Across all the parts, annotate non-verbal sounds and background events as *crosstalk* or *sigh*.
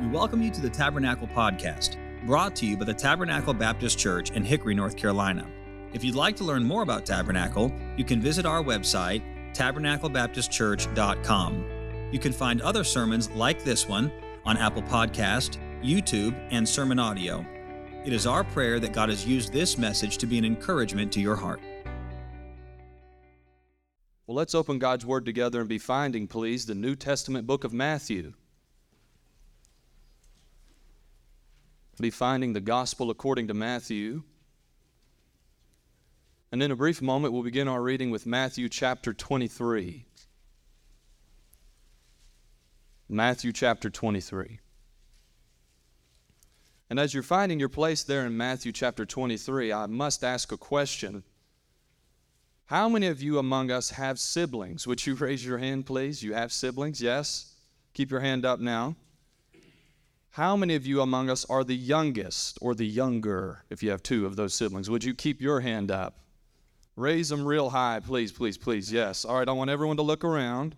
We welcome you to the Tabernacle Podcast, brought to you by the Tabernacle Baptist Church in Hickory, North Carolina. If you'd like to learn more about Tabernacle, you can visit our website, tabernaclebaptistchurch.com. You can find other sermons like this one on Apple Podcast, YouTube, and Sermon Audio. It is our prayer that God has used this message to be an encouragement to your heart. Well, let's open God's Word together and be finding, please, the New Testament book of Matthew. Be finding the Gospel according to Matthew. And in a brief moment, we'll begin our reading with Matthew chapter 23. Matthew chapter 23. And as you're finding your place there in Matthew chapter 23, I must ask a question. How many of you among us have siblings? Would you raise your hand, please? You have siblings? Yes? Keep your hand up now. How many of you among us are the youngest or the younger, if you have two of those siblings? Would you keep your hand up? Raise them real high, please, please, please. Yes. All right, I want everyone to look around.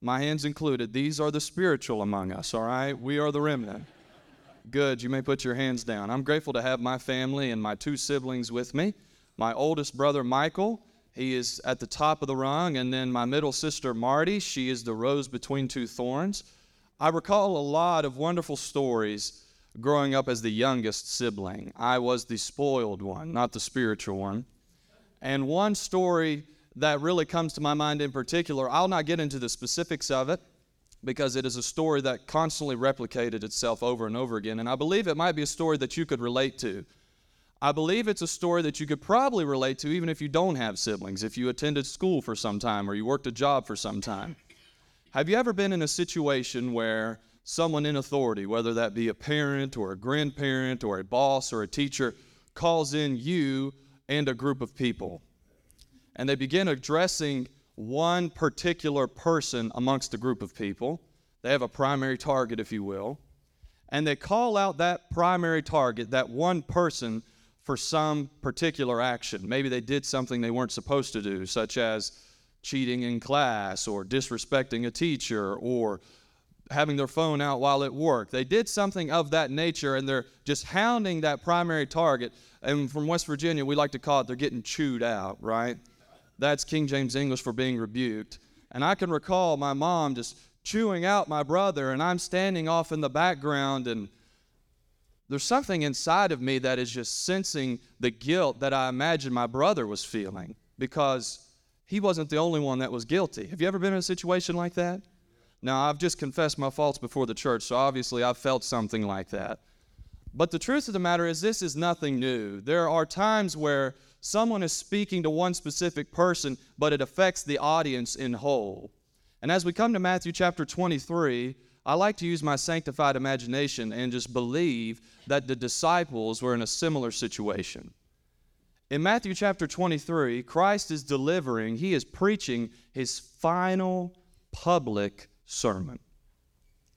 My hands included. These are the spiritual among us, all right? We are the remnant. Good, you may put your hands down. I'm grateful to have my family and my two siblings with me. My oldest brother, Michael, he is at the top of the rung, and then my middle sister, Marty, she is the rose between two thorns. I recall a lot of wonderful stories growing up as the youngest sibling. I was the spoiled one, not the spiritual one. And one story that really comes to my mind in particular, I'll not get into the specifics of it because it is a story that constantly replicated itself over and over again. And I believe it might be a story that you could relate to. I believe it's a story that you could probably relate to even if you don't have siblings, if you attended school for some time or you worked a job for some time. Have you ever been in a situation where someone in authority, whether that be a parent or a grandparent or a boss or a teacher, calls in you and a group of people? And they begin addressing one particular person amongst a group of people. They have a primary target, if you will. And they call out that primary target, that one person, for some particular action. Maybe they did something they weren't supposed to do, such as cheating in class or disrespecting a teacher or having their phone out while at work. They did something of that nature and they're just hounding that primary target. And from West Virginia, we like to call it they're getting chewed out, right? That's King James English for being rebuked. And I can recall my mom just chewing out my brother, and I'm standing off in the background, and there's something inside of me that is just sensing the guilt that I imagine my brother was feeling because he wasn't the only one that was guilty. Have you ever been in a situation like that? Now, I've just confessed my faults before the church, so obviously I've felt something like that. But the truth of the matter is, this is nothing new. There are times where someone is speaking to one specific person, but it affects the audience in whole. And as we come to Matthew chapter 23, I like to use my sanctified imagination and just believe that the disciples were in a similar situation. In Matthew chapter 23, Christ is delivering, he is preaching his final public sermon.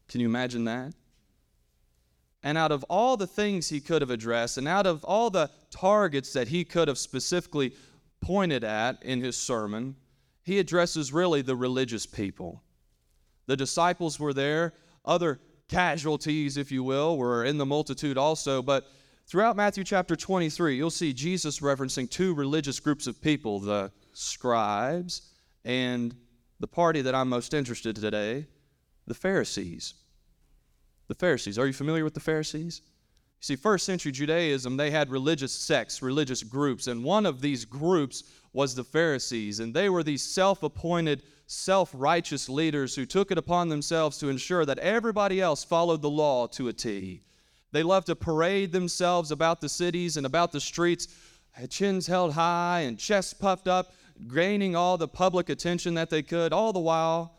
Can you imagine that? And out of all the things he could have addressed, and out of all the targets that he could have specifically pointed at in his sermon, he addresses really the religious people. The disciples were there, other casualties, if you will, were in the multitude also, but Throughout Matthew chapter 23, you'll see Jesus referencing two religious groups of people the scribes and the party that I'm most interested in today, the Pharisees. The Pharisees. Are you familiar with the Pharisees? You see, first century Judaism, they had religious sects, religious groups, and one of these groups was the Pharisees. And they were these self appointed, self righteous leaders who took it upon themselves to ensure that everybody else followed the law to a T. They love to parade themselves about the cities and about the streets, chins held high and chests puffed up, gaining all the public attention that they could, all the while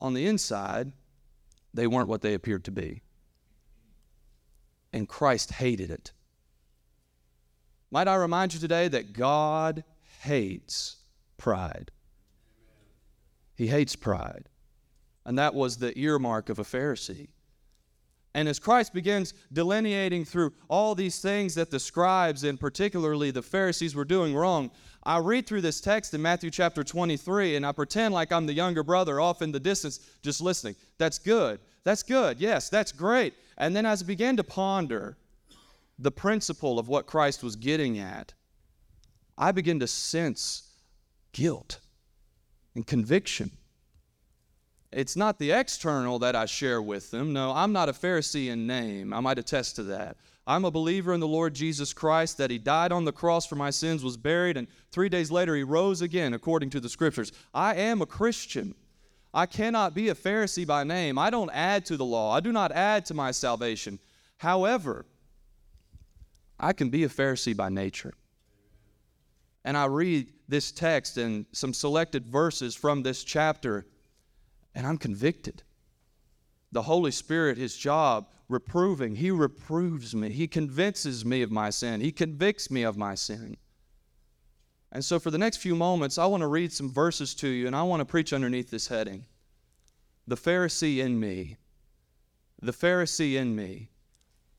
on the inside, they weren't what they appeared to be. And Christ hated it. Might I remind you today that God hates pride? He hates pride. And that was the earmark of a Pharisee. And as Christ begins delineating through all these things that the scribes and particularly the Pharisees were doing wrong, I read through this text in Matthew chapter 23 and I pretend like I'm the younger brother off in the distance just listening. That's good. That's good. Yes, that's great. And then as I began to ponder the principle of what Christ was getting at, I began to sense guilt and conviction. It's not the external that I share with them. No, I'm not a Pharisee in name. I might attest to that. I'm a believer in the Lord Jesus Christ, that He died on the cross for my sins, was buried, and three days later He rose again, according to the Scriptures. I am a Christian. I cannot be a Pharisee by name. I don't add to the law, I do not add to my salvation. However, I can be a Pharisee by nature. And I read this text and some selected verses from this chapter, and I'm convicted. The Holy Spirit, His job, reproving, He reproves me. He convinces me of my sin. He convicts me of my sin. And so, for the next few moments, I want to read some verses to you, and I want to preach underneath this heading The Pharisee in Me. The Pharisee in Me.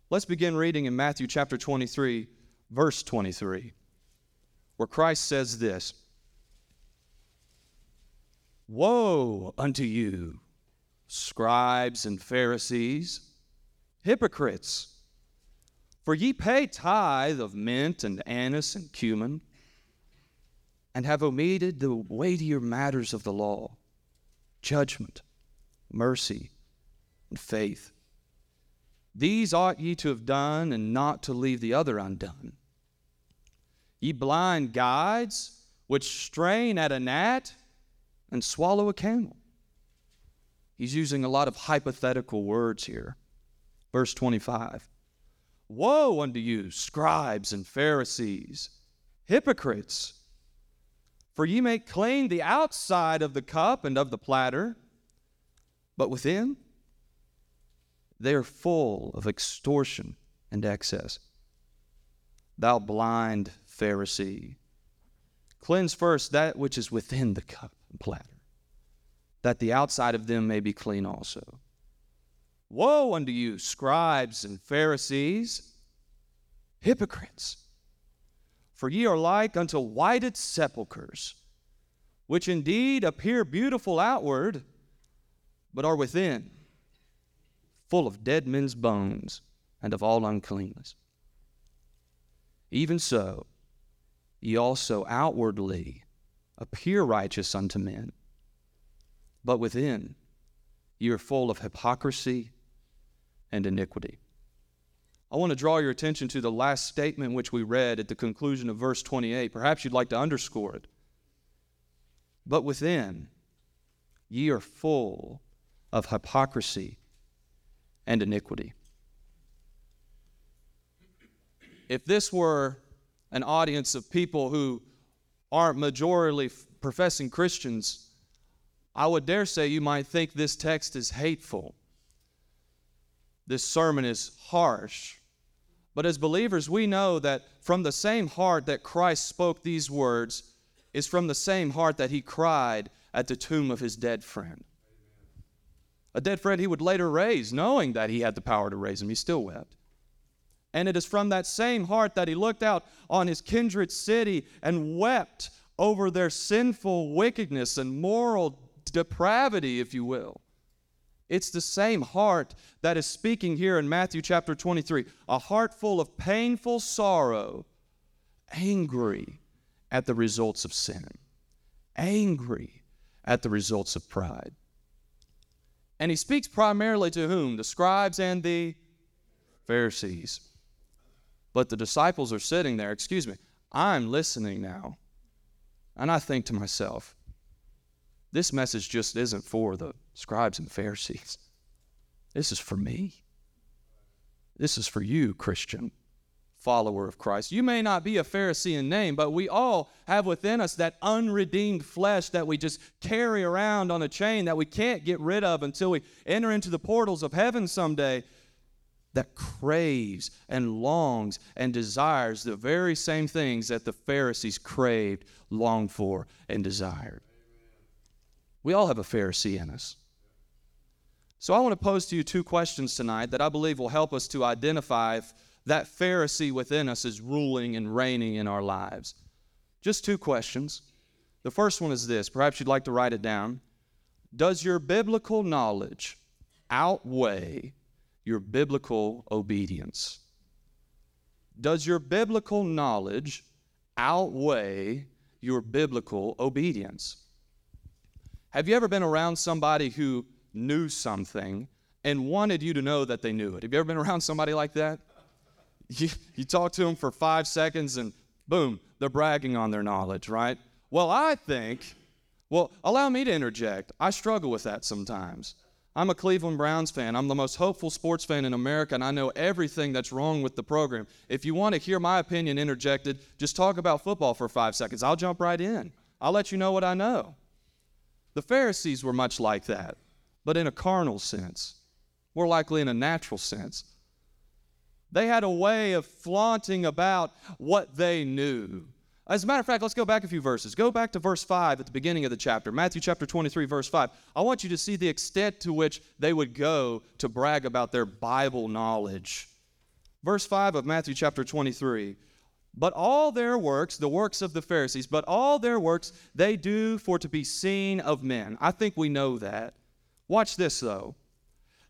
Let's begin reading in Matthew chapter 23, verse 23, where Christ says this Woe unto you, scribes and Pharisees, hypocrites! For ye pay tithe of mint and anise and cumin and have omitted the weightier matters of the law judgment, mercy, and faith. These ought ye to have done, and not to leave the other undone. Ye blind guides, which strain at a gnat and swallow a camel. He's using a lot of hypothetical words here. Verse 25 Woe unto you, scribes and Pharisees, hypocrites! For ye make clean the outside of the cup and of the platter, but within they are full of extortion and excess. Thou blind Pharisee, cleanse first that which is within the cup platter, that the outside of them may be clean also. Woe unto you, scribes and Pharisees, hypocrites! For ye are like unto whited sepulchres, which indeed appear beautiful outward, but are within full of dead men's bones and of all uncleanness. Even so, ye also outwardly appear righteous unto men, but within ye are full of hypocrisy and iniquity. I want to draw your attention to the last statement which we read at the conclusion of verse 28. Perhaps you'd like to underscore it. But within, ye are full of hypocrisy and iniquity. If this were an audience of people who aren't majorly professing Christians, I would dare say you might think this text is hateful. This sermon is harsh. But as believers, we know that from the same heart that Christ spoke these words is from the same heart that he cried at the tomb of his dead friend. A dead friend he would later raise, knowing that he had the power to raise him. He still wept. And it is from that same heart that he looked out on his kindred city and wept over their sinful wickedness and moral depravity, if you will. It's the same heart that is speaking here in Matthew chapter 23 a heart full of painful sorrow, angry at the results of sin, angry at the results of pride. And he speaks primarily to whom? The scribes and the Pharisees. But the disciples are sitting there, excuse me, I'm listening now. And I think to myself, this message just isn't for the scribes and Pharisees. This is for me. This is for you, Christian follower of Christ. You may not be a Pharisee in name, but we all have within us that unredeemed flesh that we just carry around on a chain that we can't get rid of until we enter into the portals of heaven someday that craves and longs and desires the very same things that the Pharisees craved, longed for, and desired. We all have a Pharisee in us. So I want to pose to you two questions tonight that I believe will help us to identify if that Pharisee within us is ruling and reigning in our lives. Just two questions. The first one is this perhaps you'd like to write it down. Does your biblical knowledge outweigh your biblical obedience? Does your biblical knowledge outweigh your biblical obedience? Have you ever been around somebody who knew something and wanted you to know that they knew it? Have you ever been around somebody like that? You, you talk to them for five seconds and boom, they're bragging on their knowledge, right? Well, I think, well, allow me to interject. I struggle with that sometimes. I'm a Cleveland Browns fan. I'm the most hopeful sports fan in America, and I know everything that's wrong with the program. If you want to hear my opinion interjected, just talk about football for five seconds. I'll jump right in. I'll let you know what I know. The Pharisees were much like that, but in a carnal sense, more likely in a natural sense. They had a way of flaunting about what they knew. As a matter of fact, let's go back a few verses. Go back to verse 5 at the beginning of the chapter, Matthew chapter 23, verse 5. I want you to see the extent to which they would go to brag about their Bible knowledge. Verse 5 of Matthew chapter 23. But all their works, the works of the Pharisees, but all their works they do for to be seen of men. I think we know that. Watch this though.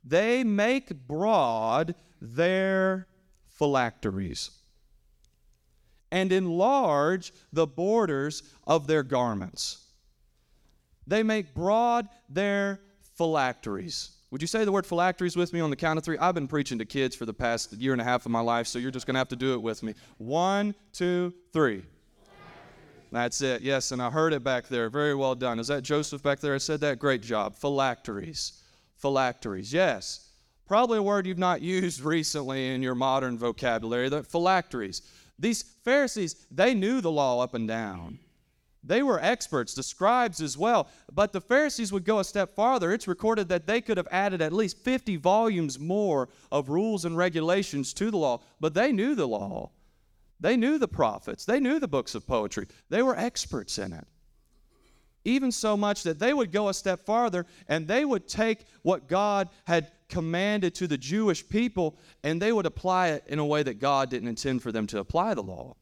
They make broad their phylacteries and enlarge the borders of their garments. They make broad their phylacteries. Would you say the word phylacteries with me on the count of three? I've been preaching to kids for the past year and a half of my life, so you're just going to have to do it with me. One, two, three. That's it. Yes, and I heard it back there. Very well done. Is that Joseph back there? I said that. Great job. Phylacteries. Phylacteries. Yes. Probably a word you've not *laughs* used recently in your modern vocabulary. The phylacteries. These Pharisees, they knew the law up and down. They were experts, the scribes as well. But the Pharisees would go a step farther. It's recorded that they could have added at least 50 volumes more of rules and regulations to the law. But they knew the law. They knew the prophets. They knew the books of poetry. They were experts in it. Even so much that they would go a step farther and they would take what God had commanded to the Jewish people, and they would apply it in a way that God didn't intend for them to apply the law.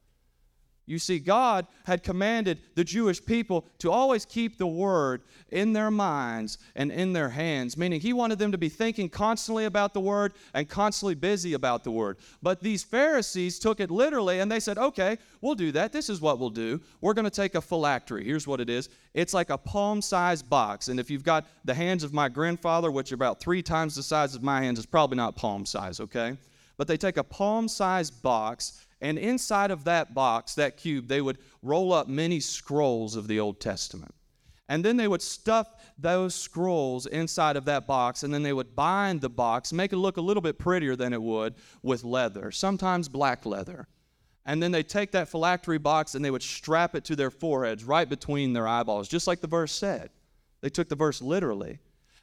You see, God had commanded the Jewish people to always keep the Word in their minds and in their hands, meaning He wanted them to be thinking constantly about the Word and constantly busy about the Word. But these Pharisees took it literally and they said, okay, we'll do that. This is what we'll do. We're going to take a phylactery. Here's what it is it's like a palm sized box. And if you've got the hands of my grandfather, which are about three times the size of my hands, it's probably not palm size, okay? But they take a palm sized box and inside of that box, that cube, they would roll up many scrolls of the Old Testament. And then they would stuff those scrolls inside of that box, and then they would bind the box, make it look a little bit prettier than it would with leather, sometimes black leather. And then they take that phylactery box and they would strap it to their foreheads, right between their eyeballs, just like the verse said. They took the verse literally.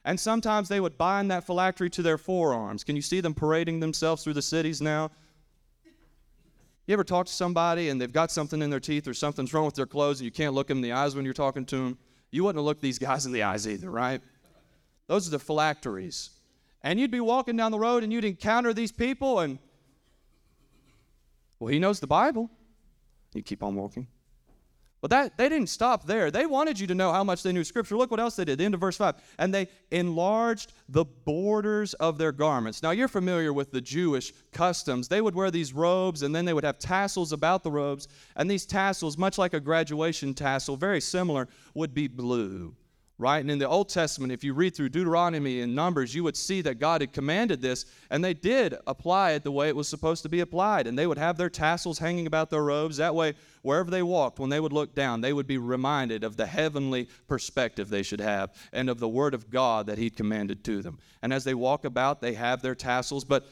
And sometimes they would bind that phylactery to their forearms. Can you see them parading themselves through the cities now? You ever talk to somebody and they've got something in their teeth or something's wrong with their clothes and you can't look them in the eyes when you're talking to them? You wouldn't have looked these guys in the eyes either, right? Those are the phylacteries. And you'd be walking down the road and you'd encounter these people and, well, he knows the Bible. You keep on walking. But that they didn't stop there. They wanted you to know how much they knew Scripture. Look what else they did. The end of verse 5. And they enlarged the borders of their garments. Now you're familiar with the Jewish customs. They would wear these robes and then they would have tassels about the robes. And these tassels, much like a graduation tassel, very similar, would be blue right? And in the Old Testament, if you read through Deuteronomy and Numbers, you would see that God had commanded this, and they did apply it the way it was supposed to be applied. And they would have their tassels hanging about their robes. That way, wherever they walked, when they would look down, they would be reminded of the heavenly perspective they should have and of the Word of God that He'd commanded to them. And as they walk about, they have their tassels, but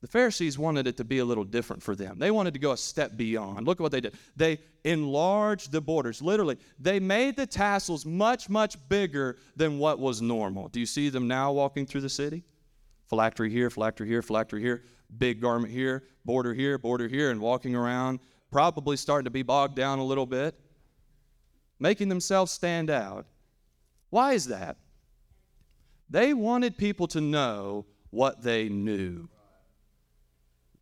the Pharisees wanted it to be a little different for them. They wanted to go a step beyond. Look at what they did. They enlarged the borders. Literally, they made the tassels much, much bigger than what was normal. Do you see them now walking through the city? Phylactery here, phylactery here, phylactery here, big garment here, border here, border here, and walking around, probably starting to be bogged down a little bit, making themselves stand out. Why is that? They wanted people to know what they knew.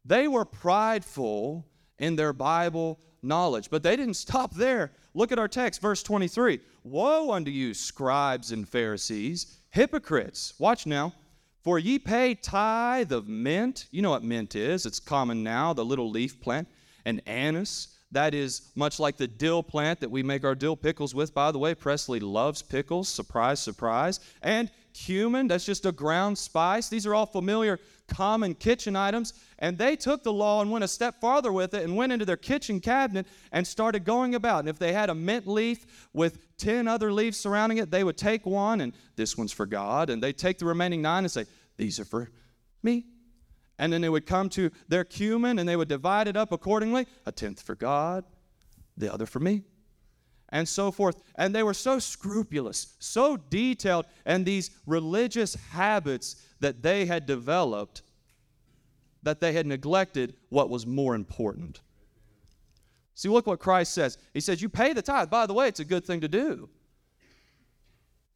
They were prideful in their Bible knowledge, but they didn't stop there. Look at our text, verse 23. Woe unto you, scribes and Pharisees, hypocrites. Watch now. For ye pay tithe of mint. You know what mint is, it's common now, the little leaf plant, and anise. That is much like the dill plant that we make our dill pickles with. By the way, Presley loves pickles. Surprise, surprise. And cumin, that's just a ground spice. These are all familiar common kitchen items. And they took the law and went a step farther with it and went into their kitchen cabinet and started going about. And if they had a mint leaf with 10 other leaves surrounding it, they would take one and this one's for God. And they'd take the remaining nine and say, These are for me. And then they would come to their cumin and they would divide it up accordingly a tenth for God, the other for me and so forth. And they were so scrupulous, so detailed, and these religious habits that they had developed that they had neglected what was more important. See, look what Christ says. He says, You pay the tithe. By the way, it's a good thing to do.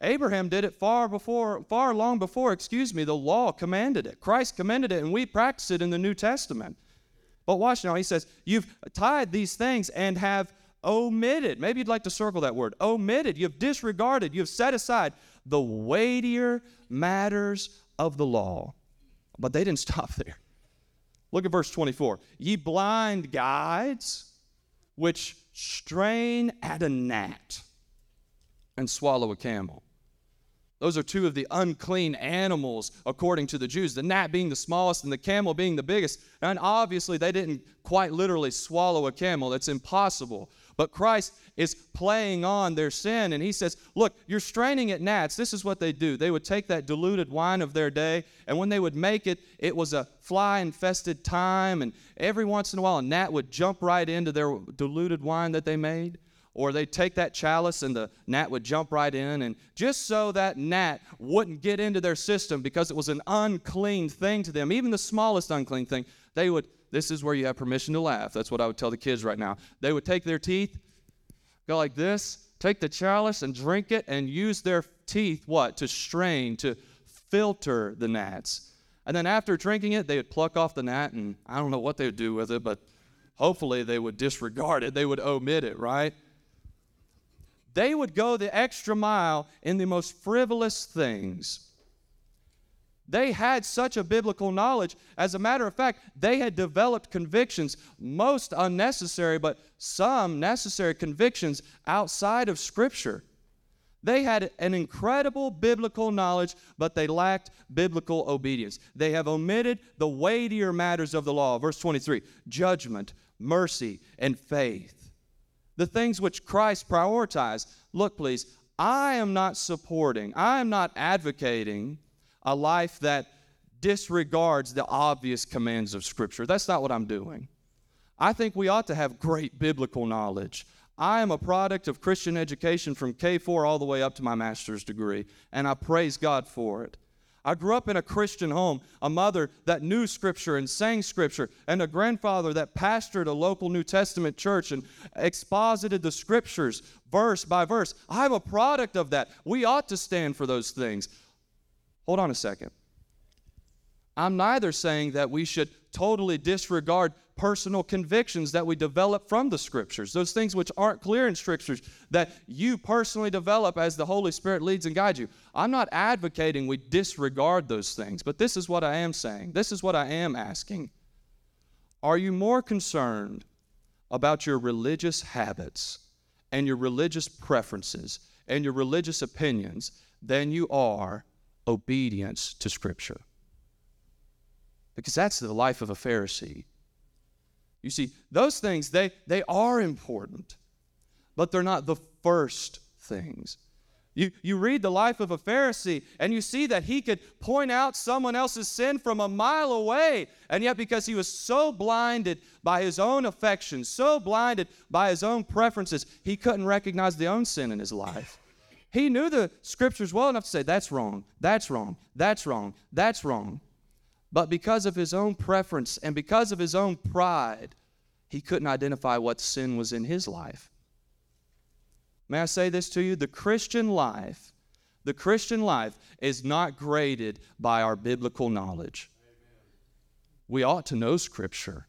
Abraham did it far before, far long before, excuse me, the law commanded it. Christ commanded it, and we practice it in the New Testament. But watch now, he says, You've tithed these things and have omitted. Maybe you'd like to circle that word. Omitted. You've disregarded. You've set aside the weightier matters of the law. But they didn't *laughs* stop there. Look at verse 24. Ye blind guides, which strain at a gnat and swallow a camel. Those are two of the unclean animals according to the Jews, the gnat being the smallest and the camel being the biggest. And obviously, they didn't quite literally swallow a camel. That's impossible. But Christ is playing on their sin, and he says, Look, you're straining at gnats. This is what they do. They would take that diluted wine of their day, and when they would make it, it was a fly infested time, and every once in a while, a gnat would jump right into their diluted wine that they made. Or they'd take that chalice and the gnat would jump right in, and just so that gnat wouldn't get into their system because it was an unclean thing to them, even the smallest unclean thing, they would this is where you have permission to laugh. That's what I would tell the kids right now. They would take their teeth, go like this, take the chalice and drink it, and use their teeth, what? To strain, to filter the gnats. And then after drinking it, they would pluck off the gnat, and I don't know what they would do with it, but hopefully they would disregard it. They would omit it, right? They would go the extra mile in the most frivolous things they had such a biblical knowledge. As a matter of fact, they had developed convictions, most unnecessary, but some necessary convictions outside of Scripture. They had an incredible biblical knowledge, but they lacked biblical obedience. They have omitted the weightier matters of the law. Verse 23 judgment, mercy, and faith. The things which Christ prioritized. Look, please, I am not supporting, I am not advocating a life that disregards the obvious commands of Scripture. That's not what I'm doing. I think we ought to have great biblical knowledge. I am a product of Christian education from K 4 all the way up to my master's degree, and I praise God for it. I grew up in a Christian home, a mother that knew Scripture and sang Scripture, and a grandfather that pastored a local New Testament church and exposited the Scriptures verse by verse. I'm a product of that. We ought to stand for those things. Hold on a second. I'm neither saying that we should totally disregard personal convictions that we develop from the scriptures, those things which aren't clear in scriptures that you personally develop as the Holy Spirit leads and guides you. I'm not advocating we disregard those things, but this is what I am saying. This is what I am asking. Are you more concerned about your religious habits and your religious preferences and your religious opinions than you are obedience to Scripture. Because that's the life of a Pharisee. You see, those things, they, they are important, but they're not the first things. You, you read the life of a Pharisee and you see that he could point out someone else's sin from a mile away. And yet, because he was so blinded by his own affections, so blinded by his own preferences, he couldn't recognize the own sin in his life. He knew the scriptures well enough to say, that's wrong, that's wrong, that's wrong, that's wrong. But because of his own preference and because of his own pride, he couldn't identify what sin was in his life. May I say this to you? The Christian life, the Christian life is not graded by our biblical knowledge. We ought to know Scripture.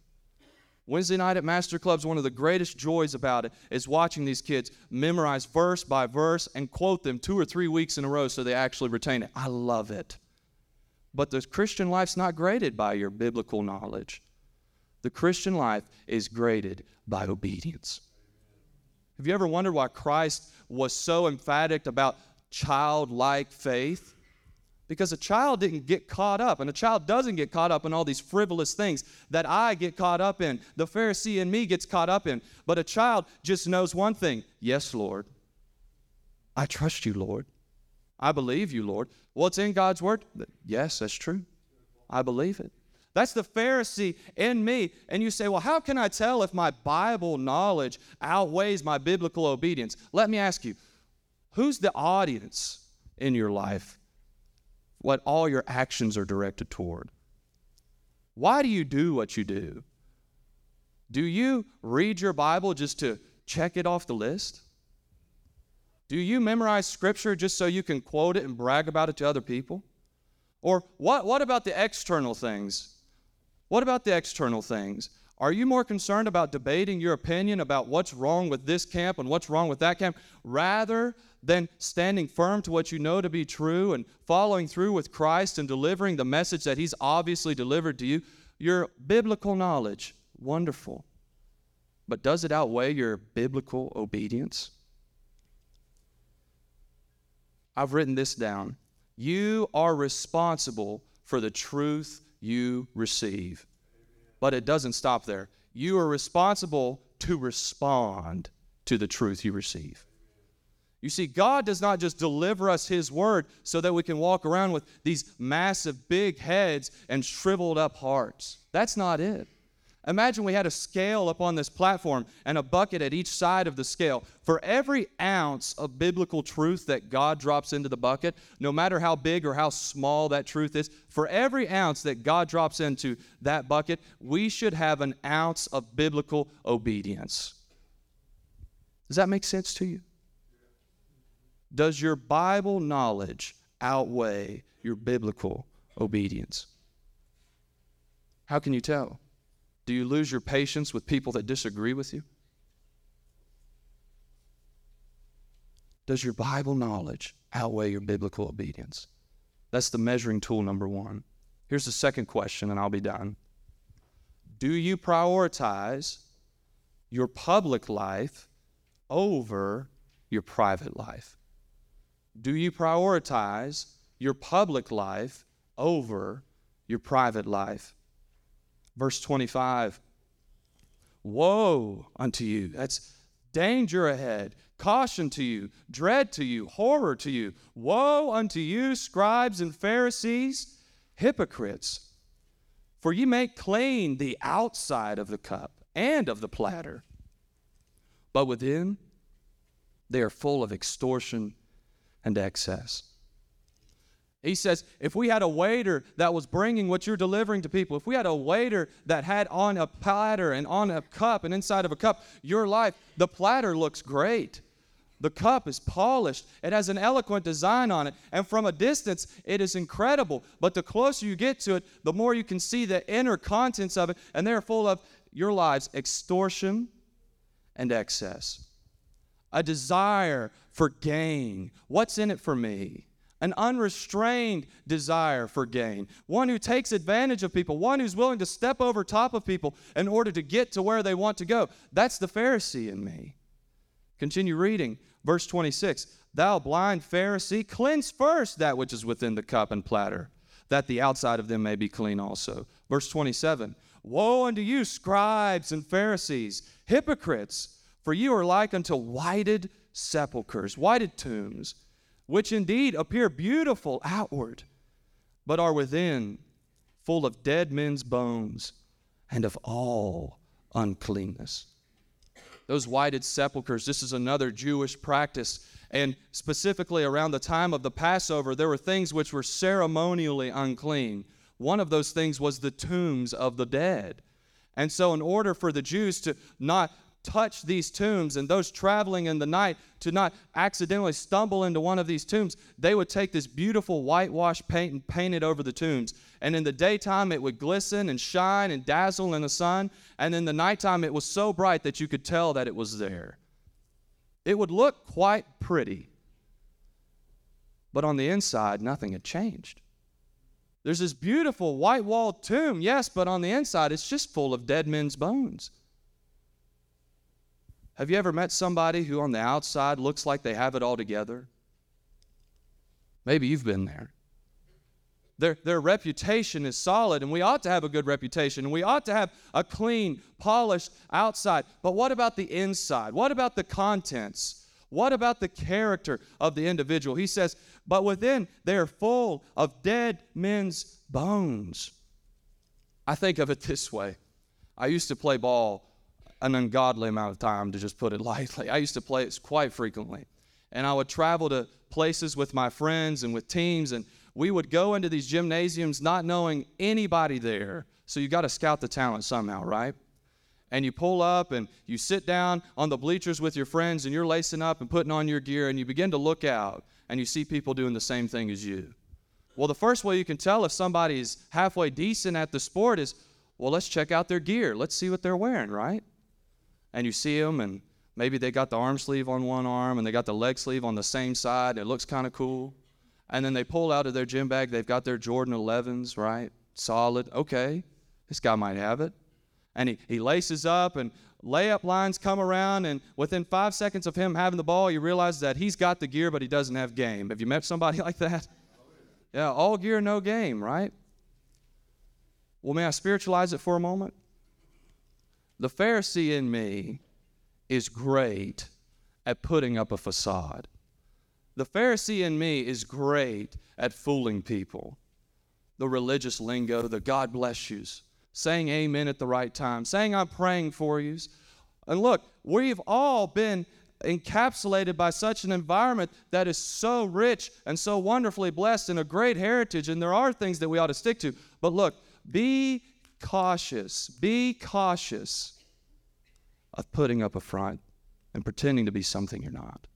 Wednesday night at Master Clubs, one of the greatest joys about it is watching these kids memorize verse by verse and quote them two or three weeks in a row so they actually retain it. I love it. But the Christian life's not graded by your biblical knowledge. The Christian life is graded by obedience. Have you ever wondered why Christ was so emphatic about childlike faith? Because a child didn't get caught up, and a child doesn't get caught up in all these frivolous things that I get caught up in, the Pharisee in me gets caught up in. But a child just knows one thing Yes, Lord. I trust you, Lord. I believe you, Lord. What's in God's word? Yes, that's true. I believe it. That's the Pharisee in me. And you say, well, how can I tell if my Bible knowledge outweighs my biblical obedience? Let me ask you who's the audience in your life? What all your actions are directed toward? Why do you do what you do? Do you read your Bible just to check it off the list? Do you memorize scripture just so you can quote it and brag about it to other people? Or what, what about the external things? What about the external things? Are you more concerned about debating your opinion about what's wrong with this camp and what's wrong with that camp rather than standing firm to what you know to be true and following through with Christ and delivering the message that He's obviously delivered to you? Your biblical knowledge, wonderful. But does it outweigh your biblical obedience? I've written this down. You are responsible for the truth you receive. But it doesn't stop there. You are responsible to respond to the truth you receive. You see, God does not just deliver us His word so that we can walk around with these massive, big heads and shriveled up hearts. That's not it. Imagine we had a scale up on this platform and a bucket at each side of the scale. For every ounce of biblical truth that God drops into the bucket, no matter how big or how small that truth is, for every ounce that God drops into that bucket, we should have an ounce of biblical obedience. Does that make sense to you? Does your Bible knowledge outweigh your biblical obedience? How can you tell? Do you lose your patience with people that disagree with you? Does your Bible knowledge outweigh your biblical obedience? That's the measuring tool number one. Here's the second question, and I'll be done. Do you prioritize your public life over your private life? Do you prioritize your public life over your private life? Verse 25 Woe unto you. That's danger ahead, caution to you, dread to you, horror to you. Woe unto you, scribes and Pharisees, hypocrites! For ye make clean the outside of the cup and of the platter, but within they are full of extortion and excess. He says, if we had a waiter that was bringing what you're delivering to people, if we had a waiter that had on a platter and on a cup and inside of a cup your life, the platter looks great. The cup is polished. It has an eloquent design on it. And from a distance, it is incredible. But the closer you get to it, the more you can see the inner contents of it. And they're full of your lives extortion and excess, a desire for gain. What's in it for me? An unrestrained desire for gain, one who takes advantage of people, one who's willing to step over top of people in order to get to where they want to go. That's the Pharisee in me. Continue reading, verse 26 Thou blind Pharisee, cleanse first that which is within the cup and platter, that the outside of them may be clean also. Verse 27 Woe unto you, scribes and Pharisees, hypocrites, for you are like unto whited sepulchres, whited tombs which indeed appear beautiful outward, but are within full of dead men's bones and of all uncleanness. Those whited sepulchres, this is another Jewish practice. And specifically around the time of the Passover, there were things which were ceremonially unclean. One of those things was the tombs of the dead. And so, in order for the Jews to not touch these tombs and those traveling in the night to not accidentally stumble into one of these tombs, they would take this beautiful whitewash paint and paint it over the tombs. And in the daytime, it would glisten and shine and dazzle in the sun. And in the nighttime, it was so bright that you could tell that it was there. It would look quite pretty. But on the inside, nothing had changed. There's this beautiful white walled tomb, yes, but on the inside it's just full of dead men's bones. Have you ever met somebody who on the outside looks like they have it all together? Maybe you've been there. Their, their reputation is solid, and we ought to have a good reputation, and we ought to have a clean, polished outside. But what about the inside? What about the contents? What about the character of the individual? He says, But within they are full of dead men's bones. I think of it *laughs* this way I used to play ball an ungodly amount of time, to just put it *laughs* lightly. I used to play it quite frequently. And I would travel to places with my friends and with teams, and we would go into these gymnasiums not knowing anybody there. So you got to scout the talent somehow, right? And you pull up and you sit down on the bleachers with your friends and you're lacing up and putting on your gear and you begin to look out and you see people doing the same thing as you. Well, the first way you can tell if somebody's halfway decent at the sport is, well, let's check out their gear. Let's see what they're wearing, right? And you see them and maybe they got the arm sleeve on one arm and they got the leg sleeve on the same side. It looks kind of cool and then they pull out of their gym bag, they've got their Jordan 11s, right? Solid. Okay, this guy might have it. And he, he laces up, and layup lines come around, and within five seconds of him having the ball, you realize that he's got the gear, but he doesn't have game. Have you met somebody *laughs* like that? Yeah, all gear, no game, right? Well, may I spiritualize it for a moment? The Pharisee in me is great at putting up a facade. The Pharisee in me is great at fooling people. The religious lingo, the God bless yous, saying amen at the right time, saying I'm praying for yous. And look, we've all been encapsulated by such an environment that is so rich and so wonderfully blessed and a great heritage, and there are things that we ought to stick to. But look, be cautious, be cautious of putting up a front and pretending to be something you're not.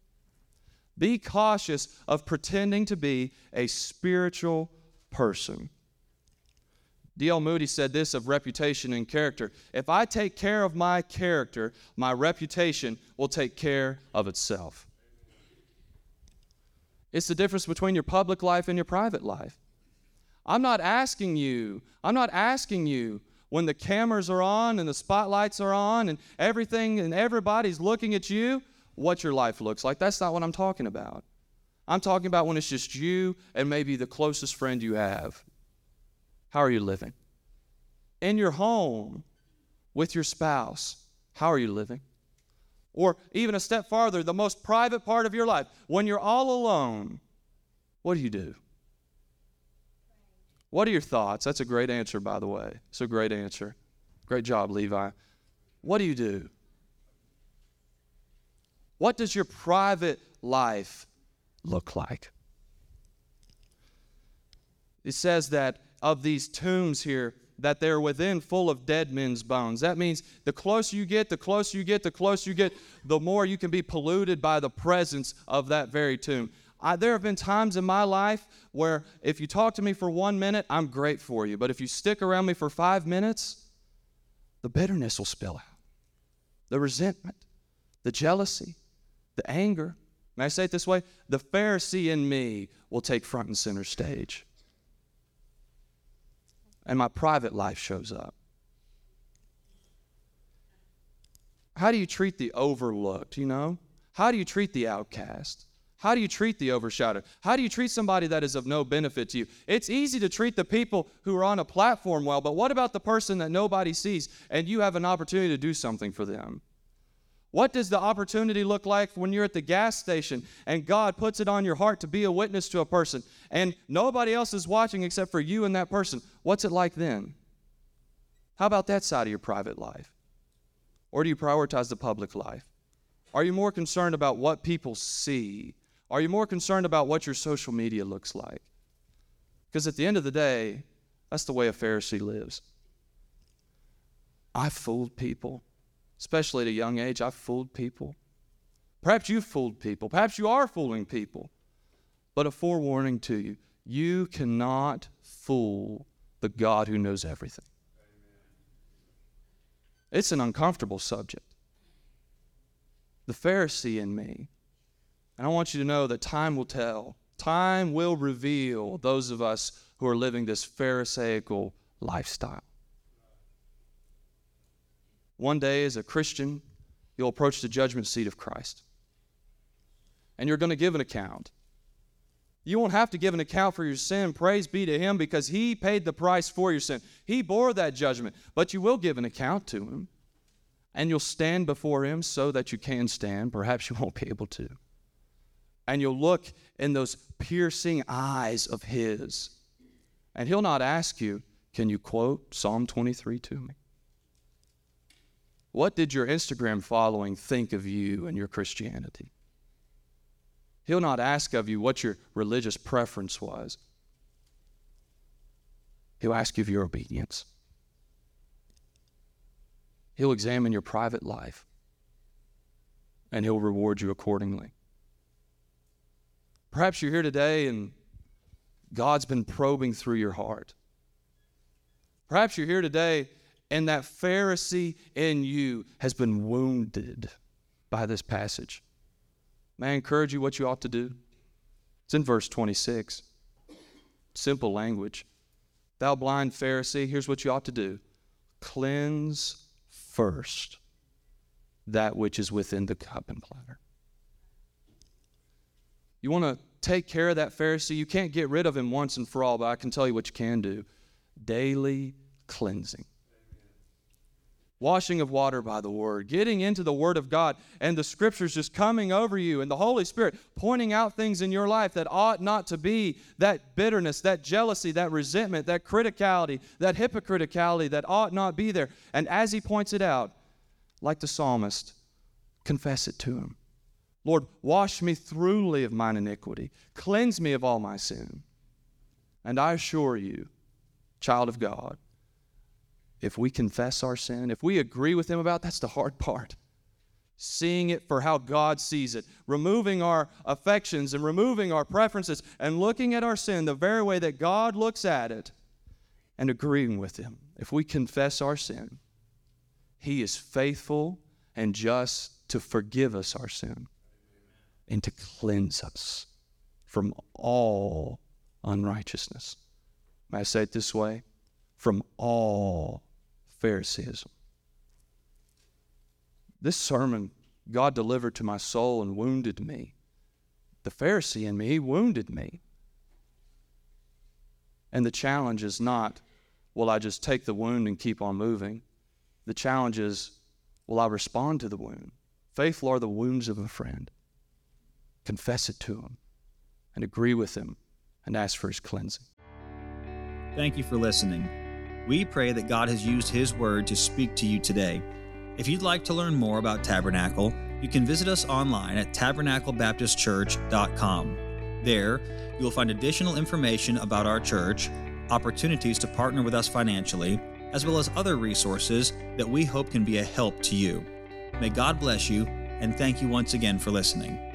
Be cautious of pretending to be a spiritual person. D.L. Moody said this of reputation and character If I take care of my character, my reputation will take care of itself. It's the difference between your public life and your private life. I'm not asking you, I'm not asking you when the cameras are on and the spotlights are on and everything and everybody's looking at you what your life looks like. That's not what I'm talking about. I'm talking about when it's just you and maybe the closest friend you have. How are you living? In your home with your spouse, how are you living? Or even a step farther, the most private part of your life, when you're all alone, what do you do? What are your thoughts? That's a great answer, by the way. It's a great answer. Great job, Levi. What do you do? What does your private life look like? It says that of these tombs here, that they're within full of dead men's bones. That means the closer you get, the closer you get, the closer you get, the more you can be polluted by the presence of that very tomb. I, there have been times in my life where if you talk to me for one minute, I'm great for you. But if you stick around me for five minutes, the bitterness will spill out, the resentment, the jealousy, the anger, may I say it this way? The Pharisee in me will take front and center stage. And my private life shows up. How do you treat the overlooked, you know? How do you treat the outcast? How do you treat the overshadowed? How do you treat somebody that is of no benefit to you? It's easy to treat the people who are on a platform well, but what about the person that nobody sees and you have an opportunity to do something for them? What does the opportunity look like when you're at the gas station and God puts it on your heart to be a witness to a person and nobody else is watching except for you and that person? What's it like then? How about that side of your private life? Or do you prioritize the public life? Are you more concerned about what people see? Are you more concerned about what your social media looks like? Because at the end of the day, that's the way a Pharisee lives. I fooled people especially at a young age, I've fooled people. Perhaps you've fooled people. Perhaps you are fooling people. But a forewarning to you you cannot fool the God who knows everything. It's an uncomfortable subject. The Pharisee in me, and I want you to know that time will tell. Time will reveal those of us who are living this Pharisaical lifestyle. One day, as a Christian, you'll approach the judgment seat of Christ. And you're going to give an account. You won't have to give an account for your sin. Praise be to Him because He paid the price for your sin. He bore that judgment, but you will give an account to Him. And you'll stand before Him so that you can stand. Perhaps you won't be able to. And you'll look in those piercing eyes of His. And He'll not ask you, Can you quote Psalm 23 to me? What did your Instagram following think of you and your Christianity? He'll not ask of you what your religious preference was. He'll ask you of your obedience. He'll examine your private life and he'll reward you accordingly. Perhaps you're here today and God's been probing through your heart. Perhaps you're here today and that Pharisee in you has been wounded by this passage. May I encourage you what you ought to do? It's in verse 26. Simple language. Thou blind Pharisee, here's what you ought to do cleanse first that which is within the cup and platter. You want to take care of that Pharisee? You can't get rid of him once and for all, but I can tell you what you can do daily cleansing washing of water by the Word, getting into the Word of God, and the Scriptures just coming over you, and the Holy Spirit pointing out things in your life that ought not to be that bitterness, that jealousy, that resentment, that criticality, that hypocriticality that ought not be there. And as He points it out, like the psalmist, confess it to Him. Lord, wash me thoroughly of mine iniquity, cleanse me of all my sin. And I assure you, child of God, if we confess our sin, if we agree with Him about that's the hard *laughs* part. Seeing it for how God sees it, removing our affections and removing our preferences and looking at our sin the very way that God looks at it and agreeing with Him. If we confess our sin, He is faithful and just to forgive us our sin and to cleanse us from all unrighteousness. May I say it this way? From all Phariseeism. This sermon God delivered to my soul and wounded me. The Pharisee in me, he wounded me. And the challenge is not, will I just take the wound and keep on moving? The challenge is, will I respond to the wound? Faithful are the wounds of a friend. Confess it to him and agree with him and ask for his cleansing. Thank you for listening. We pray that God has used His Word to speak to you today. If you'd like to learn more about Tabernacle, you can visit us online at tabernaclebaptistchurch.com. There, you'll find additional information about our church, opportunities to partner with us financially, as well as other resources that we hope can be a help to you. May God bless you, and thank you once again for listening.